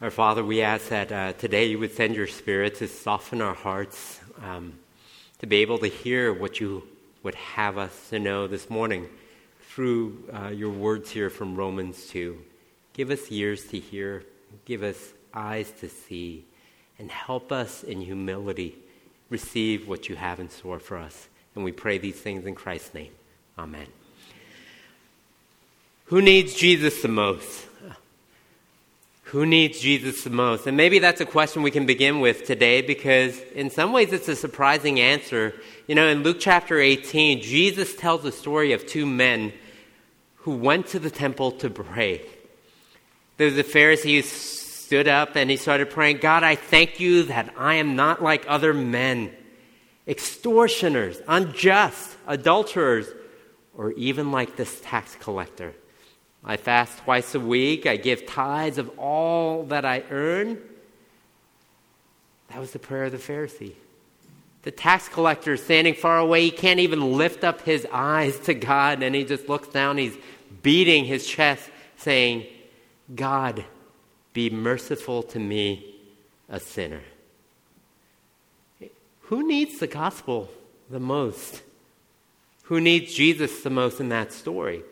Our Father, we ask that uh, today you would send your Spirit to soften our hearts, um, to be able to hear what you would have us to know this morning through uh, your words here from Romans 2. Give us ears to hear, give us eyes to see, and help us in humility receive what you have in store for us. And we pray these things in Christ's name. Amen. Who needs Jesus the most? Who needs Jesus the most? And maybe that's a question we can begin with today because, in some ways, it's a surprising answer. You know, in Luke chapter 18, Jesus tells the story of two men who went to the temple to pray. There was a Pharisee who stood up and he started praying, God, I thank you that I am not like other men, extortioners, unjust, adulterers, or even like this tax collector. I fast twice a week. I give tithes of all that I earn. That was the prayer of the Pharisee. The tax collector standing far away. He can't even lift up his eyes to God, and he just looks down. He's beating his chest, saying, God, be merciful to me, a sinner. Who needs the gospel the most? Who needs Jesus the most in that story?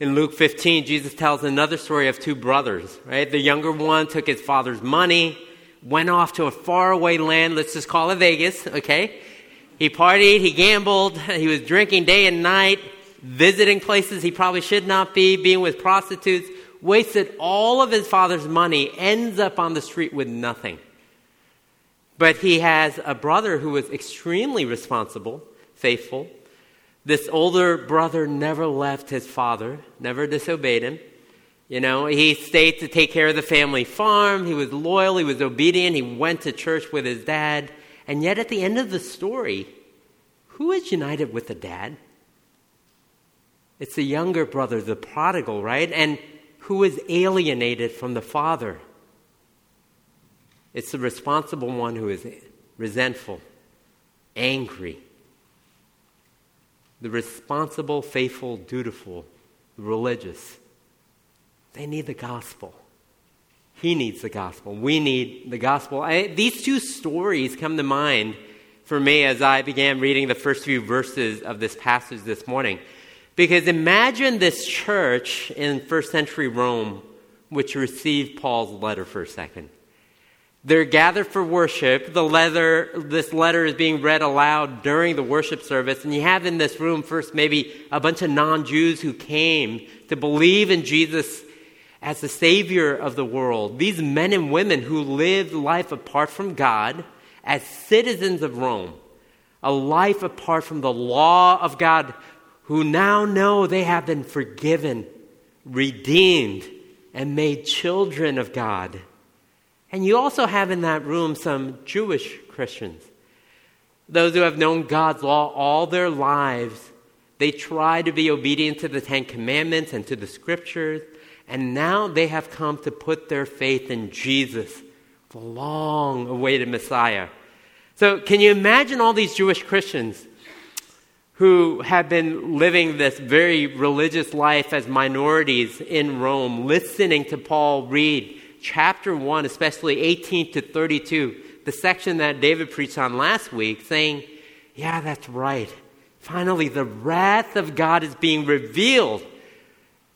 In Luke 15, Jesus tells another story of two brothers, right? The younger one took his father's money, went off to a faraway land, let's just call it Vegas, okay? He partied, he gambled, he was drinking day and night, visiting places he probably should not be, being with prostitutes, wasted all of his father's money, ends up on the street with nothing. But he has a brother who was extremely responsible, faithful, this older brother never left his father, never disobeyed him. You know, he stayed to take care of the family farm. He was loyal, he was obedient, he went to church with his dad. And yet, at the end of the story, who is united with the dad? It's the younger brother, the prodigal, right? And who is alienated from the father? It's the responsible one who is resentful, angry, the responsible, faithful, dutiful, religious, they need the gospel. He needs the gospel. We need the gospel. I, these two stories come to mind for me as I began reading the first few verses of this passage this morning. Because imagine this church in first century Rome, which received Paul's letter for a second. They're gathered for worship. The letter, this letter is being read aloud during the worship service. And you have in this room first maybe a bunch of non Jews who came to believe in Jesus as the Savior of the world. These men and women who lived life apart from God as citizens of Rome, a life apart from the law of God, who now know they have been forgiven, redeemed, and made children of God. And you also have in that room some Jewish Christians, those who have known God's law all their lives. They try to be obedient to the Ten Commandments and to the Scriptures, and now they have come to put their faith in Jesus, the long awaited Messiah. So, can you imagine all these Jewish Christians who have been living this very religious life as minorities in Rome, listening to Paul read chapter 1, especially 18 to 32, the section that David preached on last week, saying, Yeah, that's right. Finally, the wrath of God is being revealed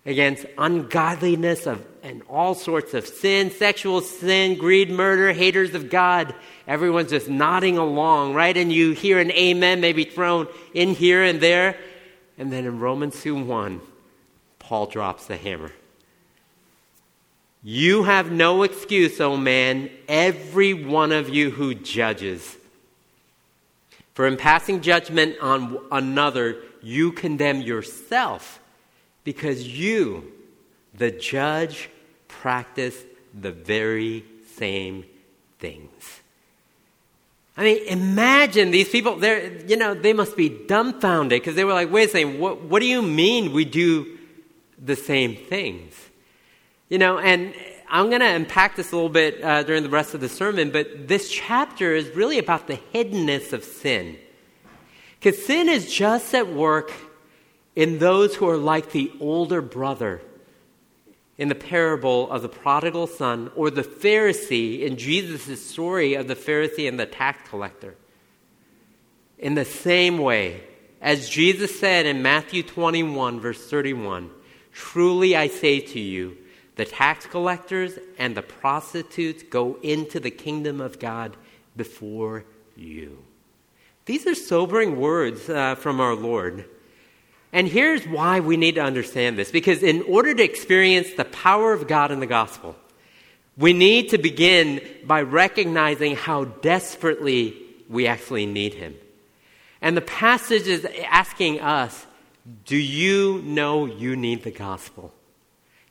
against ungodliness of, and all sorts of sin, sexual sin, greed, murder, haters of God. Everyone's just nodding along, right? And you hear an amen maybe thrown in here and there. And then in Romans 2 1, Paul drops the hammer. You have no excuse, O oh man, every one of you who judges. For in passing judgment on another, you condemn yourself, because you, the judge, practice the very same things. I mean, imagine these people, they're, you know, they must be dumbfounded because they were like, wait a second, what, what do you mean we do the same things? You know, and I'm going to unpack this a little bit uh, during the rest of the sermon, but this chapter is really about the hiddenness of sin. Because sin is just at work in those who are like the older brother in the parable of the prodigal son or the Pharisee in Jesus' story of the Pharisee and the tax collector. In the same way, as Jesus said in Matthew 21, verse 31, Truly I say to you, the tax collectors and the prostitutes go into the kingdom of God before you. These are sobering words uh, from our Lord. And here's why we need to understand this because in order to experience the power of God in the gospel, we need to begin by recognizing how desperately we actually need Him. And the passage is asking us do you know you need the gospel?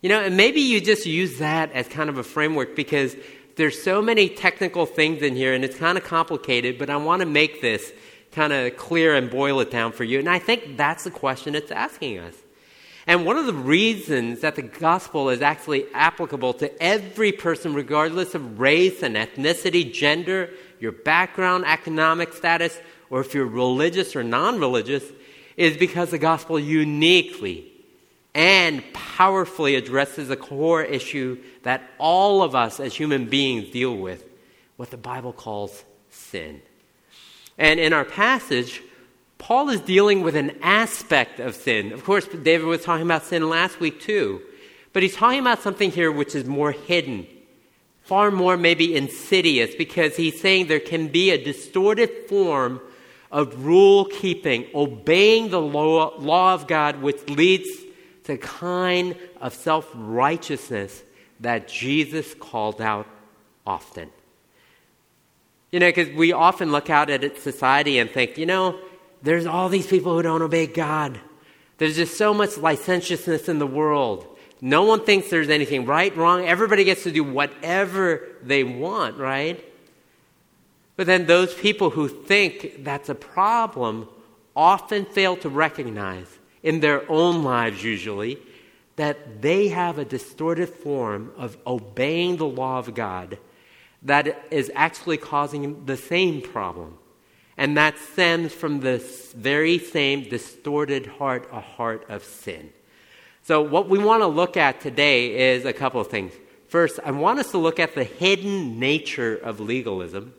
You know, and maybe you just use that as kind of a framework because there's so many technical things in here and it's kind of complicated, but I want to make this kind of clear and boil it down for you. And I think that's the question it's asking us. And one of the reasons that the gospel is actually applicable to every person, regardless of race and ethnicity, gender, your background, economic status, or if you're religious or non religious, is because the gospel uniquely and powerfully addresses a core issue that all of us as human beings deal with what the Bible calls sin. And in our passage, Paul is dealing with an aspect of sin. Of course, David was talking about sin last week too, but he's talking about something here which is more hidden, far more maybe insidious, because he's saying there can be a distorted form of rule keeping, obeying the law, law of God, which leads to kind of self righteousness that Jesus called out often. You know, because we often look out at society and think, you know, there's all these people who don't obey God. There's just so much licentiousness in the world. No one thinks there's anything right, wrong. Everybody gets to do whatever they want, right? But then those people who think that's a problem often fail to recognize, in their own lives usually, that they have a distorted form of obeying the law of God that is actually causing the same problem. And that stems from this very same distorted heart, a heart of sin. So, what we want to look at today is a couple of things. First, I want us to look at the hidden nature of legalism.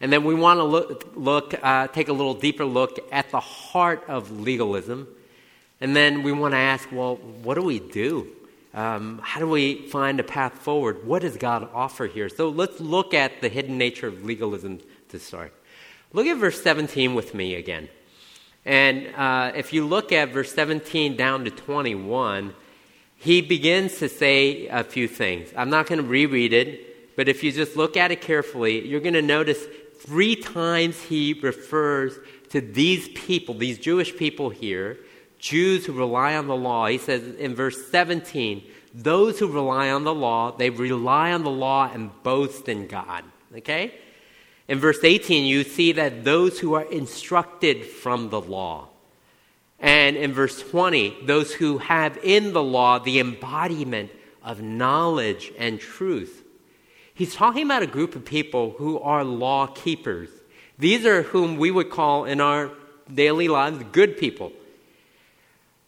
And then we want to look, look uh, take a little deeper look at the heart of legalism. And then we want to ask, well, what do we do? Um, how do we find a path forward? What does God offer here? So let's look at the hidden nature of legalism to start. Look at verse 17 with me again. And uh, if you look at verse 17 down to 21, he begins to say a few things. I'm not going to reread it, but if you just look at it carefully, you're going to notice three times he refers to these people, these Jewish people here, Jews who rely on the law. He says in verse 17, those who rely on the law, they rely on the law and boast in God. Okay? In verse 18, you see that those who are instructed from the law. And in verse 20, those who have in the law the embodiment of knowledge and truth. He's talking about a group of people who are law keepers. These are whom we would call in our daily lives good people.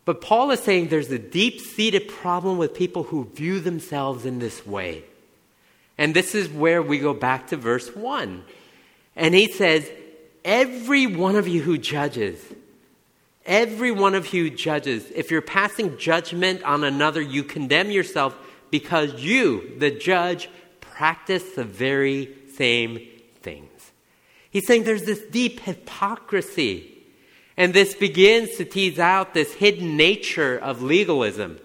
But Paul is saying there's a deep seated problem with people who view themselves in this way. And this is where we go back to verse 1. And he says, Every one of you who judges, every one of you judges, if you're passing judgment on another, you condemn yourself because you, the judge, practice the very same things. He's saying there's this deep hypocrisy and this begins to tease out this hidden nature of legalism,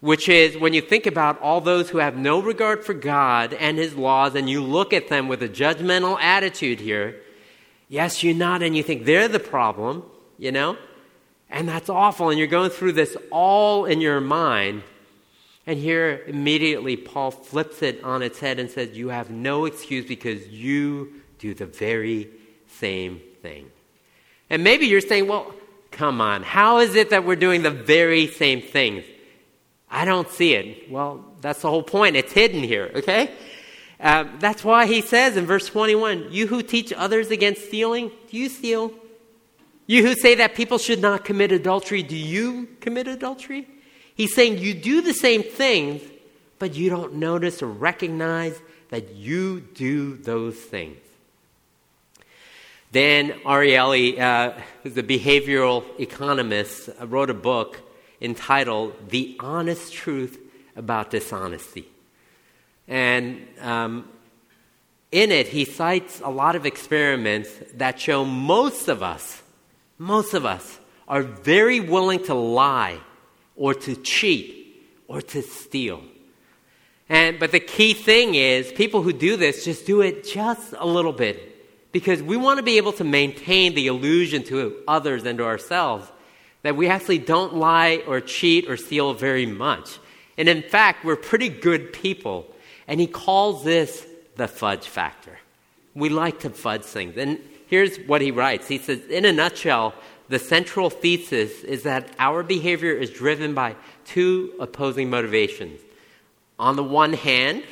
which is when you think about all those who have no regard for God and His laws, and you look at them with a judgmental attitude here, yes, you nod and you think they're the problem, you know? And that's awful. And you're going through this all in your mind. And here, immediately, Paul flips it on its head and says, You have no excuse because you do the very same thing. And maybe you're saying, well, come on, how is it that we're doing the very same things? I don't see it. Well, that's the whole point. It's hidden here, okay? Uh, that's why he says in verse 21 You who teach others against stealing, do you steal? You who say that people should not commit adultery, do you commit adultery? He's saying you do the same things, but you don't notice or recognize that you do those things. Dan Ariely, uh, who's a behavioral economist, uh, wrote a book entitled The Honest Truth About Dishonesty. And um, in it, he cites a lot of experiments that show most of us, most of us, are very willing to lie or to cheat or to steal. And, but the key thing is, people who do this just do it just a little bit because we want to be able to maintain the illusion to others and to ourselves that we actually don't lie or cheat or steal very much. And in fact, we're pretty good people. And he calls this the fudge factor. We like to fudge things. And here's what he writes He says, in a nutshell, the central thesis is that our behavior is driven by two opposing motivations. On the one hand,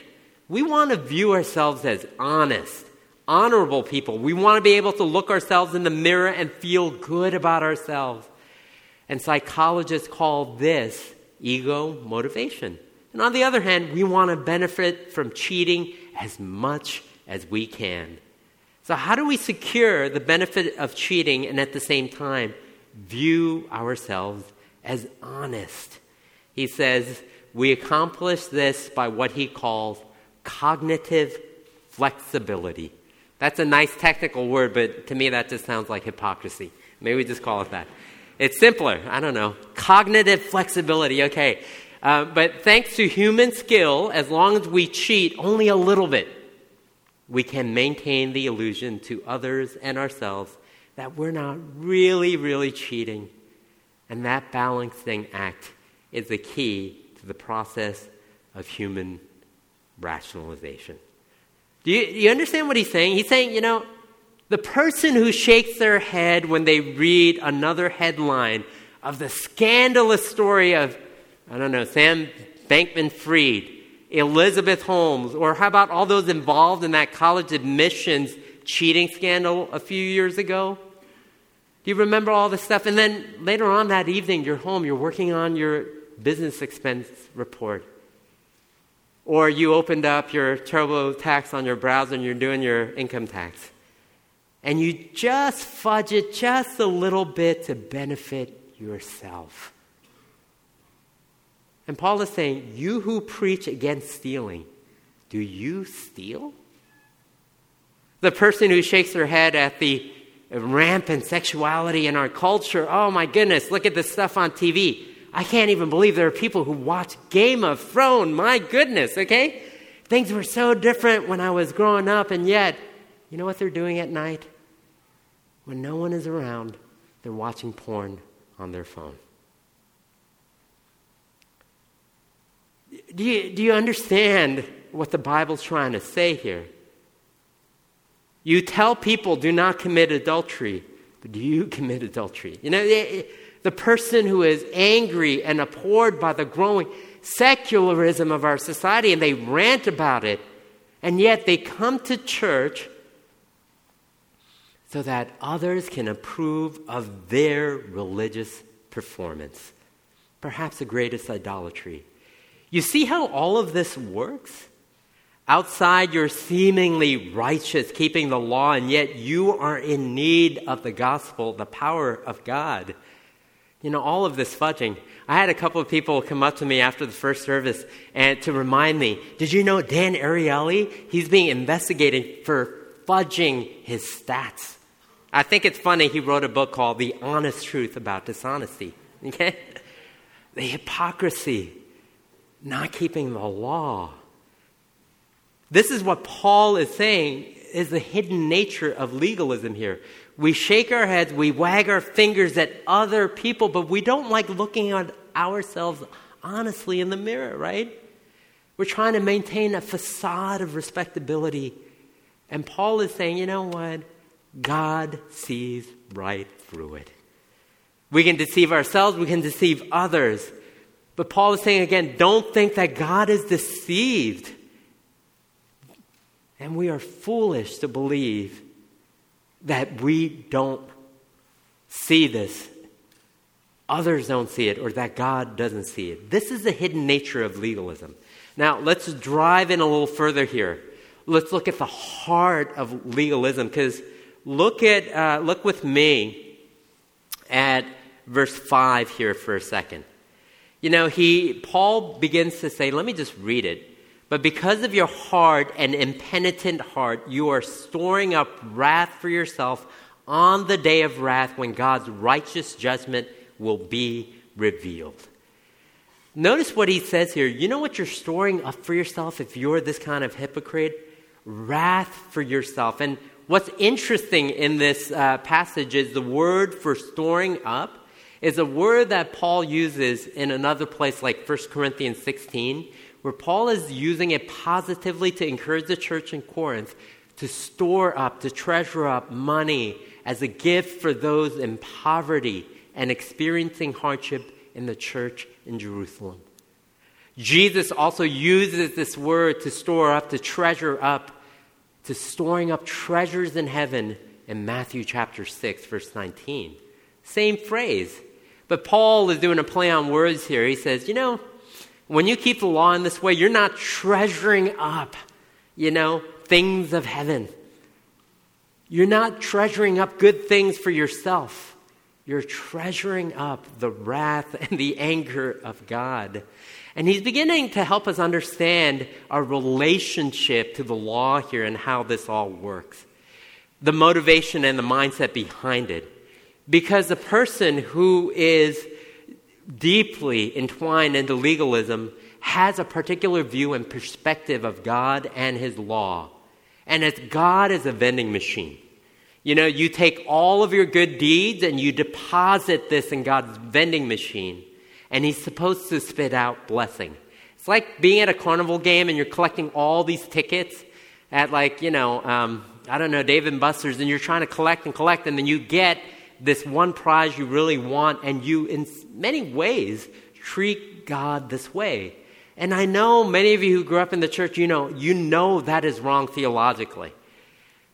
we want to view ourselves as honest, honorable people. We want to be able to look ourselves in the mirror and feel good about ourselves. And psychologists call this ego motivation. And on the other hand, we want to benefit from cheating as much as we can. So, how do we secure the benefit of cheating and at the same time view ourselves as honest? He says, we accomplish this by what he calls cognitive flexibility. That's a nice technical word, but to me that just sounds like hypocrisy. Maybe we just call it that. It's simpler. I don't know. Cognitive flexibility. Okay. Uh, but thanks to human skill, as long as we cheat only a little bit, we can maintain the illusion to others and ourselves that we're not really, really cheating. And that balancing act is the key to the process of human rationalization. Do you, you understand what he's saying? He's saying, you know, the person who shakes their head when they read another headline of the scandalous story of I don't know, Sam Bankman Fried, Elizabeth Holmes, or how about all those involved in that college admissions cheating scandal a few years ago? Do you remember all this stuff? And then later on that evening, you're home, you're working on your business expense report. Or you opened up your TurboTax on your browser and you're doing your income tax. And you just fudge it just a little bit to benefit yourself. And Paul is saying, You who preach against stealing, do you steal? The person who shakes their head at the rampant sexuality in our culture, oh my goodness, look at this stuff on TV. I can't even believe there are people who watch Game of Thrones. My goodness, okay? Things were so different when I was growing up, and yet, you know what they're doing at night? When no one is around, they're watching porn on their phone. Do you, do you understand what the Bible's trying to say here? You tell people do not commit adultery, but do you commit adultery? You know, the person who is angry and abhorred by the growing secularism of our society and they rant about it, and yet they come to church so that others can approve of their religious performance. Perhaps the greatest idolatry you see how all of this works? Outside, you're seemingly righteous, keeping the law, and yet you are in need of the gospel, the power of God. You know, all of this fudging. I had a couple of people come up to me after the first service and to remind me, did you know Dan Ariely? He's being investigated for fudging his stats. I think it's funny he wrote a book called The Honest Truth About Dishonesty. Okay? The hypocrisy not keeping the law. This is what Paul is saying is the hidden nature of legalism here. We shake our heads, we wag our fingers at other people, but we don't like looking at ourselves honestly in the mirror, right? We're trying to maintain a facade of respectability. And Paul is saying, you know what? God sees right through it. We can deceive ourselves, we can deceive others. But Paul is saying again, don't think that God is deceived. And we are foolish to believe that we don't see this others don't see it or that God doesn't see it. This is the hidden nature of legalism. Now, let's drive in a little further here. Let's look at the heart of legalism because look at uh, look with me at verse 5 here for a second. You know, he Paul begins to say, let me just read it. But because of your hard and impenitent heart, you are storing up wrath for yourself on the day of wrath when God's righteous judgment will be revealed. Notice what he says here. You know what you're storing up for yourself if you're this kind of hypocrite? Wrath for yourself. And what's interesting in this uh, passage is the word for storing up is a word that Paul uses in another place like 1 Corinthians 16, where Paul is using it positively to encourage the church in Corinth to store up, to treasure up money as a gift for those in poverty and experiencing hardship in the church in Jerusalem. Jesus also uses this word to store up, to treasure up, to storing up treasures in heaven in Matthew chapter 6, verse 19. Same phrase. But Paul is doing a play on words here. He says, you know, when you keep the law in this way, you're not treasuring up, you know, things of heaven. You're not treasuring up good things for yourself. You're treasuring up the wrath and the anger of God. And he's beginning to help us understand our relationship to the law here and how this all works. The motivation and the mindset behind it. Because the person who is deeply entwined into legalism has a particular view and perspective of God and his law. And as God is a vending machine. You know, you take all of your good deeds and you deposit this in God's vending machine, and He's supposed to spit out blessing. It's like being at a carnival game and you're collecting all these tickets at, like, you know, um, I don't know, Dave and Buster's, and you're trying to collect and collect, and then you get this one prize you really want, and you, in many ways, treat God this way. And I know many of you who grew up in the church, you know, you know that is wrong theologically.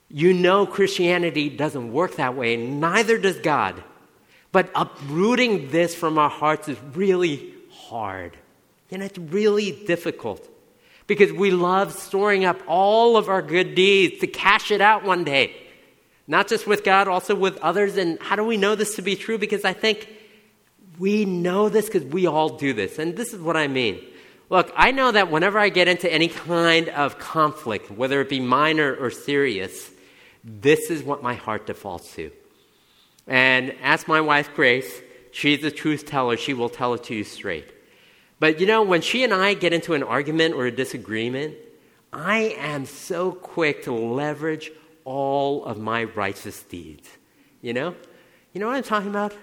You know Christianity doesn't work that way, neither does God. But uprooting this from our hearts is really hard. And it's really difficult because we love storing up all of our good deeds to cash it out one day. Not just with God, also with others. And how do we know this to be true? Because I think we know this because we all do this. And this is what I mean. Look, I know that whenever I get into any kind of conflict, whether it be minor or serious, this is what my heart defaults to. And ask my wife, Grace. She's a truth teller. She will tell it to you straight. But you know, when she and I get into an argument or a disagreement, I am so quick to leverage all of my righteous deeds. You know? You know what I'm talking about?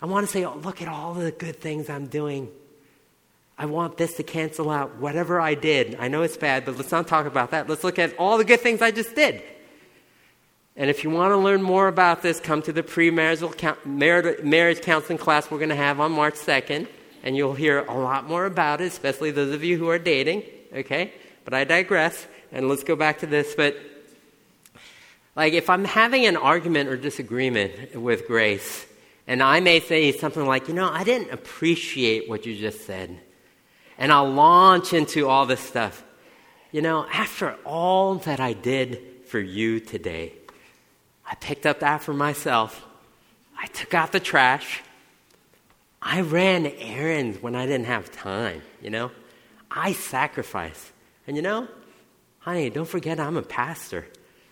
I want to say, oh, look at all the good things I'm doing. I want this to cancel out whatever I did. I know it's bad, but let's not talk about that. Let's look at all the good things I just did. And if you want to learn more about this, come to the premarital marriage counseling class we're going to have on March 2nd, and you'll hear a lot more about it, especially those of you who are dating, okay? But I digress, and let's go back to this. But, like, if I'm having an argument or disagreement with Grace, and I may say something like, you know, I didn't appreciate what you just said, and I'll launch into all this stuff. You know, after all that I did for you today, I picked up that for myself. I took out the trash. I ran errands when I didn't have time, you know? I sacrificed. And you know, honey, don't forget I'm a pastor.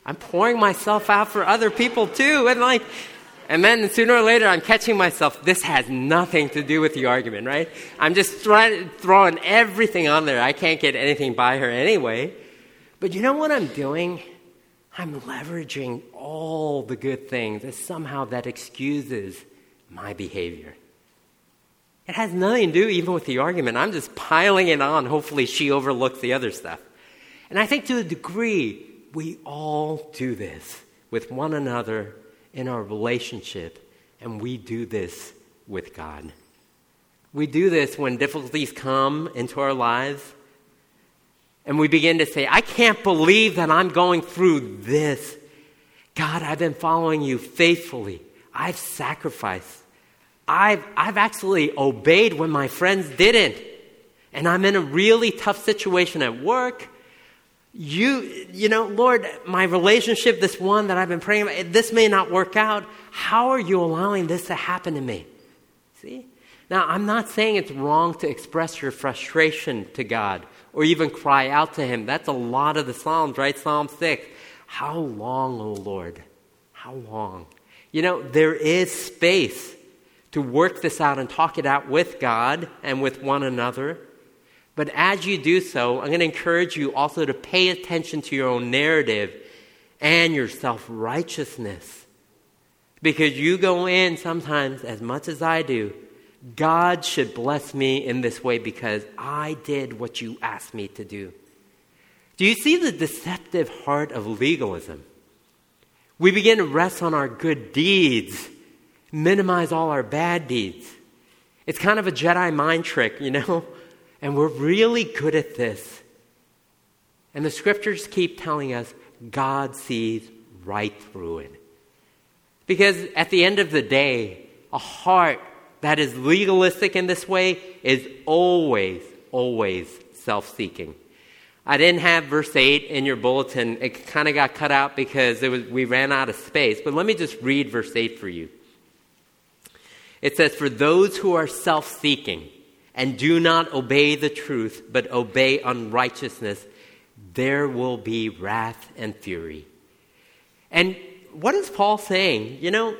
I'm pouring myself out for other people too. And like, and then sooner or later, I'm catching myself. This has nothing to do with the argument, right? I'm just throwing, everything on there. I can't get anything by her anyway. But you know what I'm doing? I'm leveraging all the good things as somehow that excuses my behavior. It has nothing to do even with the argument. I'm just piling it on. Hopefully, she overlooks the other stuff. And I think to a degree, we all do this with one another in our relationship, and we do this with God. We do this when difficulties come into our lives and we begin to say, I can't believe that I'm going through this. God, I've been following you faithfully. I've sacrificed. I've, I've actually obeyed when my friends didn't. And I'm in a really tough situation at work. You, you know, Lord, my relationship, this one that I've been praying about, this may not work out. How are you allowing this to happen to me? See? Now, I'm not saying it's wrong to express your frustration to God or even cry out to Him. That's a lot of the Psalms, right? Psalm 6. How long, O Lord? How long? You know, there is space to work this out and talk it out with God and with one another. But as you do so, I'm going to encourage you also to pay attention to your own narrative and your self righteousness. Because you go in sometimes, as much as I do, God should bless me in this way because I did what you asked me to do. Do you see the deceptive heart of legalism? We begin to rest on our good deeds, minimize all our bad deeds. It's kind of a Jedi mind trick, you know? And we're really good at this. And the scriptures keep telling us God sees right through it. Because at the end of the day, a heart that is legalistic in this way is always, always self seeking. I didn't have verse 8 in your bulletin. It kind of got cut out because was, we ran out of space. But let me just read verse 8 for you. It says, For those who are self seeking and do not obey the truth, but obey unrighteousness, there will be wrath and fury. And what is Paul saying? You know,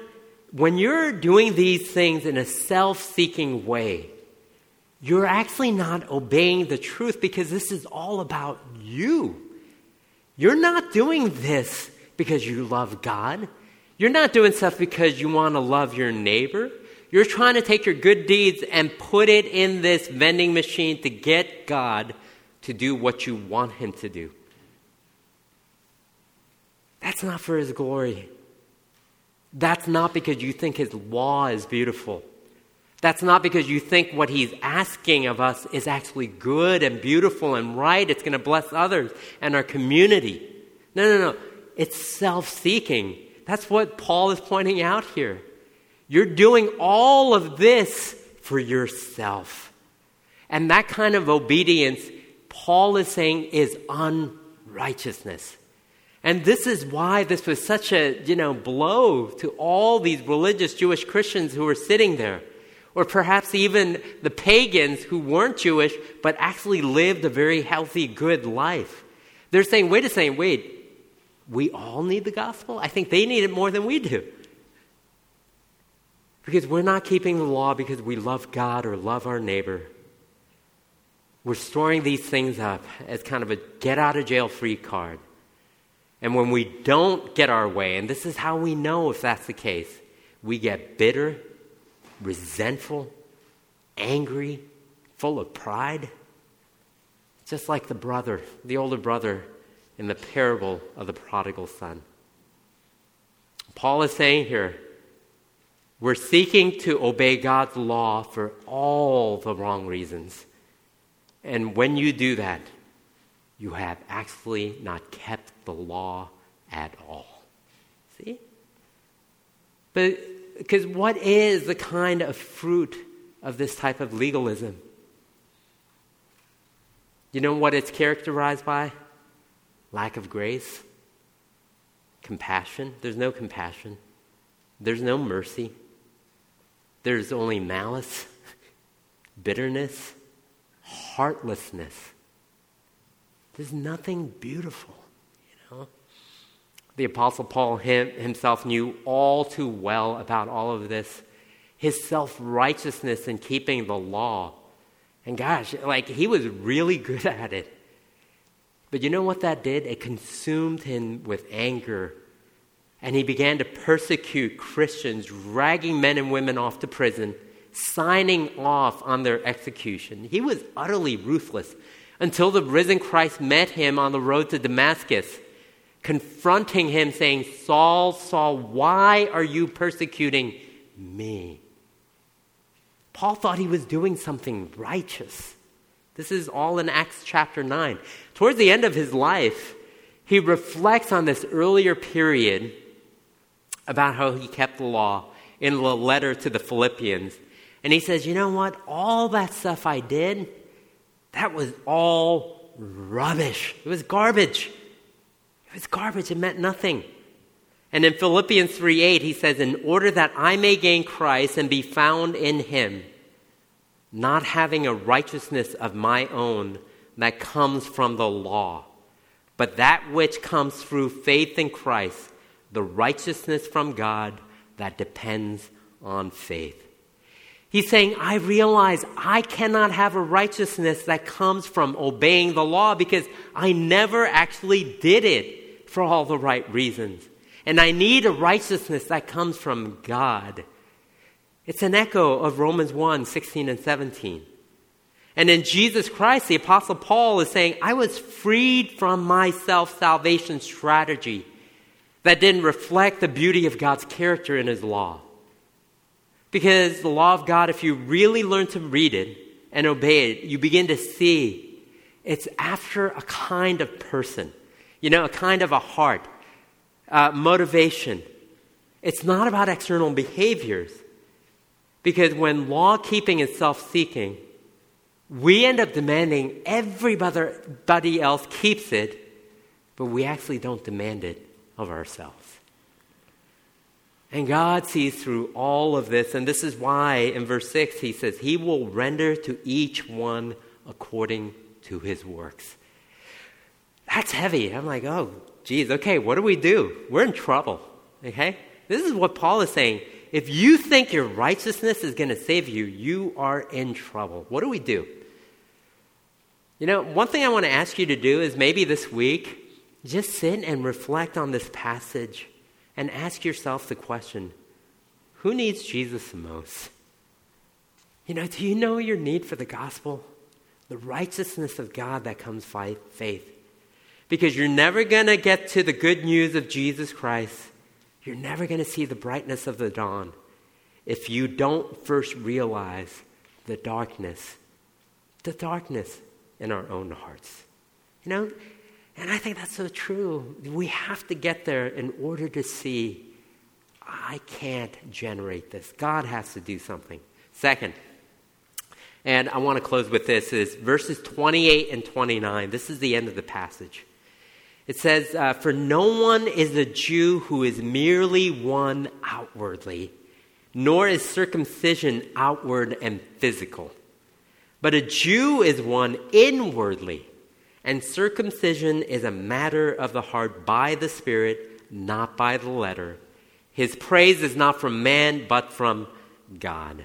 when you're doing these things in a self seeking way, you're actually not obeying the truth because this is all about you. You're not doing this because you love God. You're not doing stuff because you want to love your neighbor. You're trying to take your good deeds and put it in this vending machine to get God to do what you want Him to do. That's not for His glory. That's not because you think his law is beautiful. That's not because you think what he's asking of us is actually good and beautiful and right. It's going to bless others and our community. No, no, no. It's self seeking. That's what Paul is pointing out here. You're doing all of this for yourself. And that kind of obedience, Paul is saying, is unrighteousness. And this is why this was such a, you know, blow to all these religious Jewish Christians who were sitting there. Or perhaps even the pagans who weren't Jewish but actually lived a very healthy, good life. They're saying, wait a second, wait, we all need the gospel? I think they need it more than we do. Because we're not keeping the law because we love God or love our neighbor. We're storing these things up as kind of a get out of jail free card. And when we don't get our way, and this is how we know if that's the case, we get bitter, resentful, angry, full of pride. Just like the brother, the older brother in the parable of the prodigal son. Paul is saying here, we're seeking to obey God's law for all the wrong reasons. And when you do that, you have actually not kept the law at all. See? But because what is the kind of fruit of this type of legalism? You know what it's characterized by? Lack of grace, compassion. There's no compassion, there's no mercy, there's only malice, bitterness, heartlessness. There's nothing beautiful, you know. The Apostle Paul him, himself knew all too well about all of this. His self righteousness in keeping the law. And gosh, like he was really good at it. But you know what that did? It consumed him with anger. And he began to persecute Christians, dragging men and women off to prison, signing off on their execution. He was utterly ruthless until the risen Christ met him on the road to Damascus, confronting him, saying, Saul, Saul, why are you persecuting me? Paul thought he was doing something righteous. This is all in Acts chapter 9. Towards the end of his life, he reflects on this earlier period about how he kept the law. in the letter to the Philippians. And he says, You know what? All that stuff I did, that was all rubbish. It was garbage. It was garbage. It meant nothing. And in Philippians 3 8, he says, In order that I may gain Christ and be found in him, not having a righteousness of my own that comes from the law, but that which comes through faith in Christ, the righteousness from God that depends on faith. He's saying, I realize I cannot have a righteousness that comes from obeying the law because I never actually did it for all the right reasons. And I need a righteousness that comes from God. It's an echo of Romans 1 16 and 17. And in Jesus Christ, the Apostle Paul is saying, I was freed from my self salvation strategy that didn't reflect the beauty of God's character in His law. Because the law of God, if you really learn to read it and obey it, you begin to see it's after a kind of person, you know, a kind of a heart, uh, motivation. It's not about external behaviors. Because when law keeping is self seeking, we end up demanding everybody else keeps it, but we actually don't demand it of ourselves. And God sees through all of this, and this is why in verse 6 he says, He will render to each one according to his works. That's heavy. I'm like, oh, geez, okay, what do we do? We're in trouble, okay? This is what Paul is saying. If you think your righteousness is going to save you, you are in trouble. What do we do? You know, one thing I want to ask you to do is maybe this week, just sit and reflect on this passage and ask yourself the question who needs Jesus the most? You know, do you know your need for the gospel? The righteousness of God that comes by faith. Because you're never going to get to the good news of Jesus Christ. You're never going to see the brightness of the dawn if you don't first realize the darkness, the darkness in our own hearts. You know, and I think that's so true. We have to get there in order to see I can't generate this. God has to do something. Second, and I want to close with this is verses 28 and 29. This is the end of the passage. It says, uh, For no one is a Jew who is merely one outwardly, nor is circumcision outward and physical. But a Jew is one inwardly and circumcision is a matter of the heart by the Spirit, not by the letter. His praise is not from man, but from God.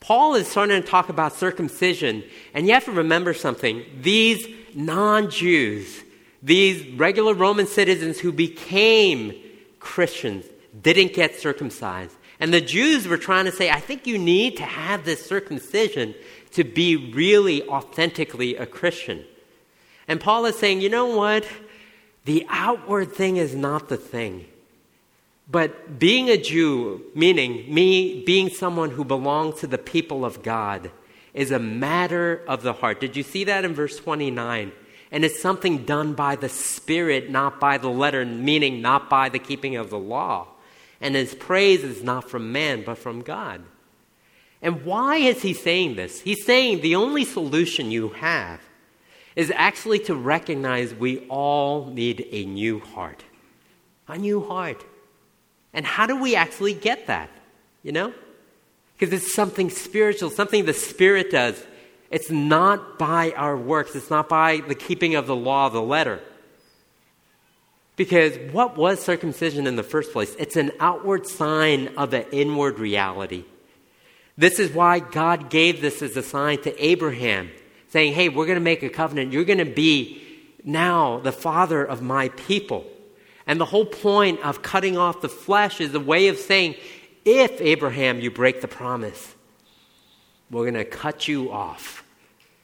Paul is starting to talk about circumcision, and you have to remember something. These non Jews, these regular Roman citizens who became Christians, didn't get circumcised. And the Jews were trying to say, I think you need to have this circumcision to be really authentically a Christian. And Paul is saying, you know what? The outward thing is not the thing. But being a Jew, meaning me being someone who belongs to the people of God, is a matter of the heart. Did you see that in verse 29? And it's something done by the Spirit, not by the letter, meaning not by the keeping of the law. And his praise is not from man, but from God. And why is he saying this? He's saying the only solution you have is actually to recognize we all need a new heart. A new heart. And how do we actually get that? You know? Because it's something spiritual, something the Spirit does. It's not by our works, it's not by the keeping of the law of the letter. Because what was circumcision in the first place? It's an outward sign of an inward reality. This is why God gave this as a sign to Abraham saying, hey, we're going to make a covenant. You're going to be now the father of my people. And the whole point of cutting off the flesh is a way of saying, if Abraham, you break the promise, we're going to cut you off.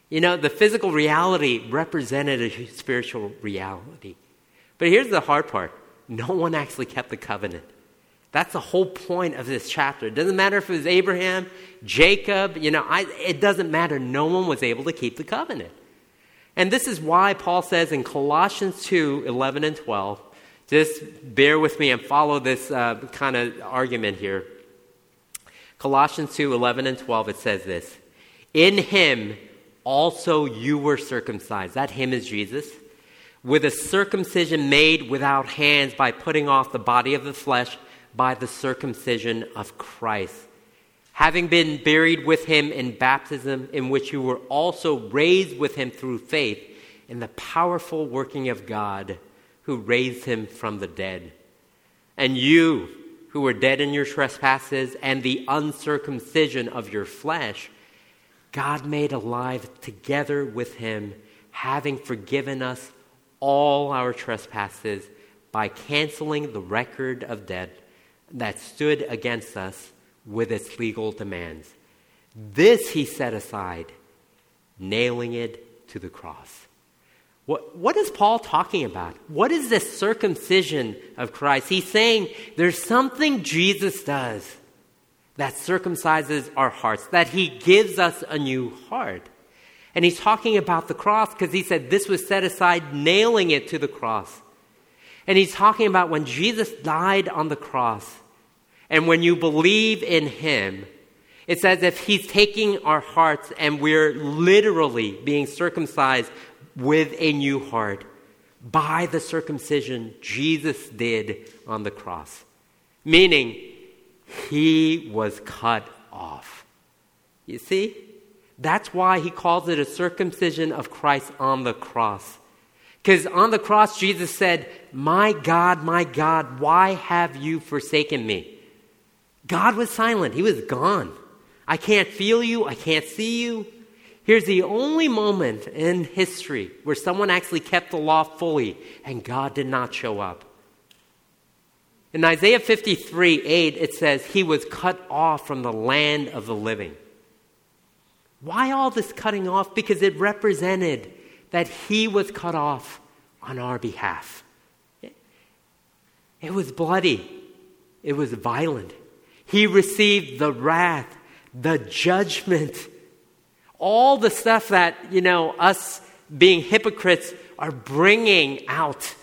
You know, the physical reality represented a spiritual reality. But here's the hard part no one actually kept the covenant. That's the whole point of this chapter. It doesn't matter if it was Abraham, Jacob, you know, I, it doesn't matter. No one was able to keep the covenant. And this is why Paul says in Colossians 2 11 and 12, just bear with me and follow this uh, kind of argument here. Colossians 2 11 and 12, it says this In him also you were circumcised. That him is Jesus. With a circumcision made without hands by putting off the body of the flesh by the circumcision of Christ. Having been buried with him in baptism, in which you were also raised with him through faith in the powerful working of God who raised him from the dead. And you, who were dead in your trespasses and the uncircumcision of your flesh, God made alive together with him, having forgiven us all our trespasses by canceling the record of debt that stood against us with its legal demands. This he set aside, nailing it to the cross. What, what is Paul talking about? What is this circumcision of Christ? He's saying there's something Jesus does that circumcises our hearts, that he gives us a new heart. And he's talking about the cross because he said this was set aside, nailing it to the cross. And he's talking about when Jesus died on the cross, and when you believe in him, it's as if he's taking our hearts and we're literally being circumcised with a new heart by the circumcision Jesus did on the cross. Meaning, he was cut off. You see? That's why he calls it a circumcision of Christ on the cross. Because on the cross, Jesus said, My God, my God, why have you forsaken me? God was silent, he was gone. I can't feel you, I can't see you. Here's the only moment in history where someone actually kept the law fully and God did not show up. In Isaiah 53 8, it says, He was cut off from the land of the living. Why all this cutting off? Because it represented that He was cut off on our behalf. It was bloody, it was violent. He received the wrath, the judgment all the stuff that, you know, us being hypocrites are bringing out,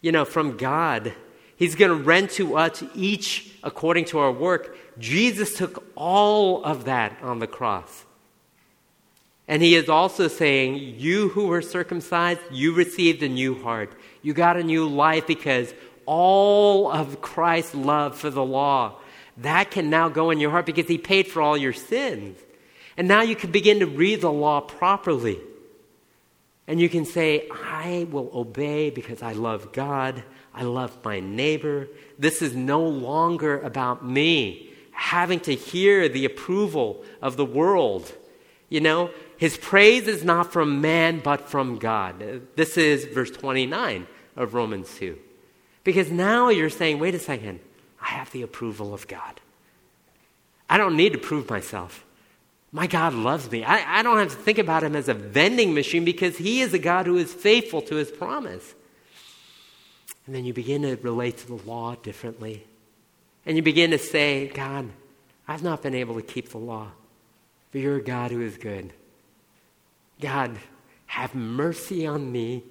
you know, from God. He's going to rent to us each according to our work. Jesus took all of that on the cross. And he is also saying, You who were circumcised, you received a new heart. You got a new life because all of Christ's love for the law, that can now go in your heart because he paid for all your sins. And now you can begin to read the law properly. And you can say, I will obey because I love God. I love my neighbor. This is no longer about me having to hear the approval of the world. You know, his praise is not from man, but from God. This is verse 29 of Romans 2. Because now you're saying, wait a second, I have the approval of God. I don't need to prove myself. My God loves me. I, I don't have to think about him as a vending machine because he is a God who is faithful to his promise. And then you begin to relate to the law differently. And you begin to say, God, I've not been able to keep the law, but you're a God who is good. God, have mercy on me,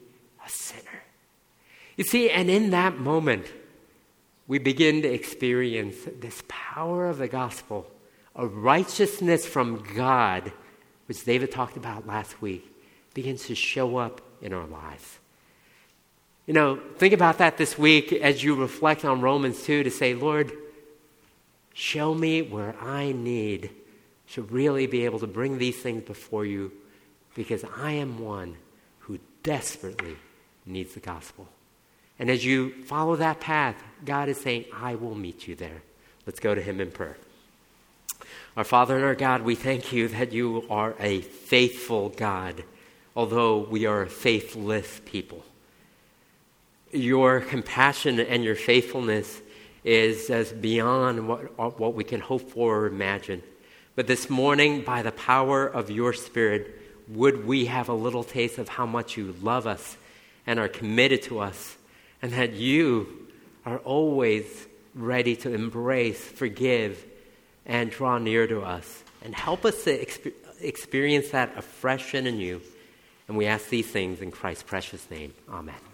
a sinner. You see, and in that moment, we begin to experience this power of the gospel a righteousness from God, which David talked about last week, begins to show up in our lives. You know, think about that this week as you reflect on Romans 2 to say, Lord, show me where I need to really be able to bring these things before you because I am one who desperately needs the gospel. And as you follow that path, God is saying, I will meet you there. Let's go to Him in prayer. Our Father and our God, we thank you that you are a faithful God, although we are a faithless people. Your compassion and your faithfulness is as beyond what, what we can hope for or imagine. But this morning, by the power of your Spirit, would we have a little taste of how much you love us and are committed to us, and that you are always ready to embrace, forgive, and draw near to us and help us to exp- experience that afresh and anew. And we ask these things in Christ's precious name. Amen.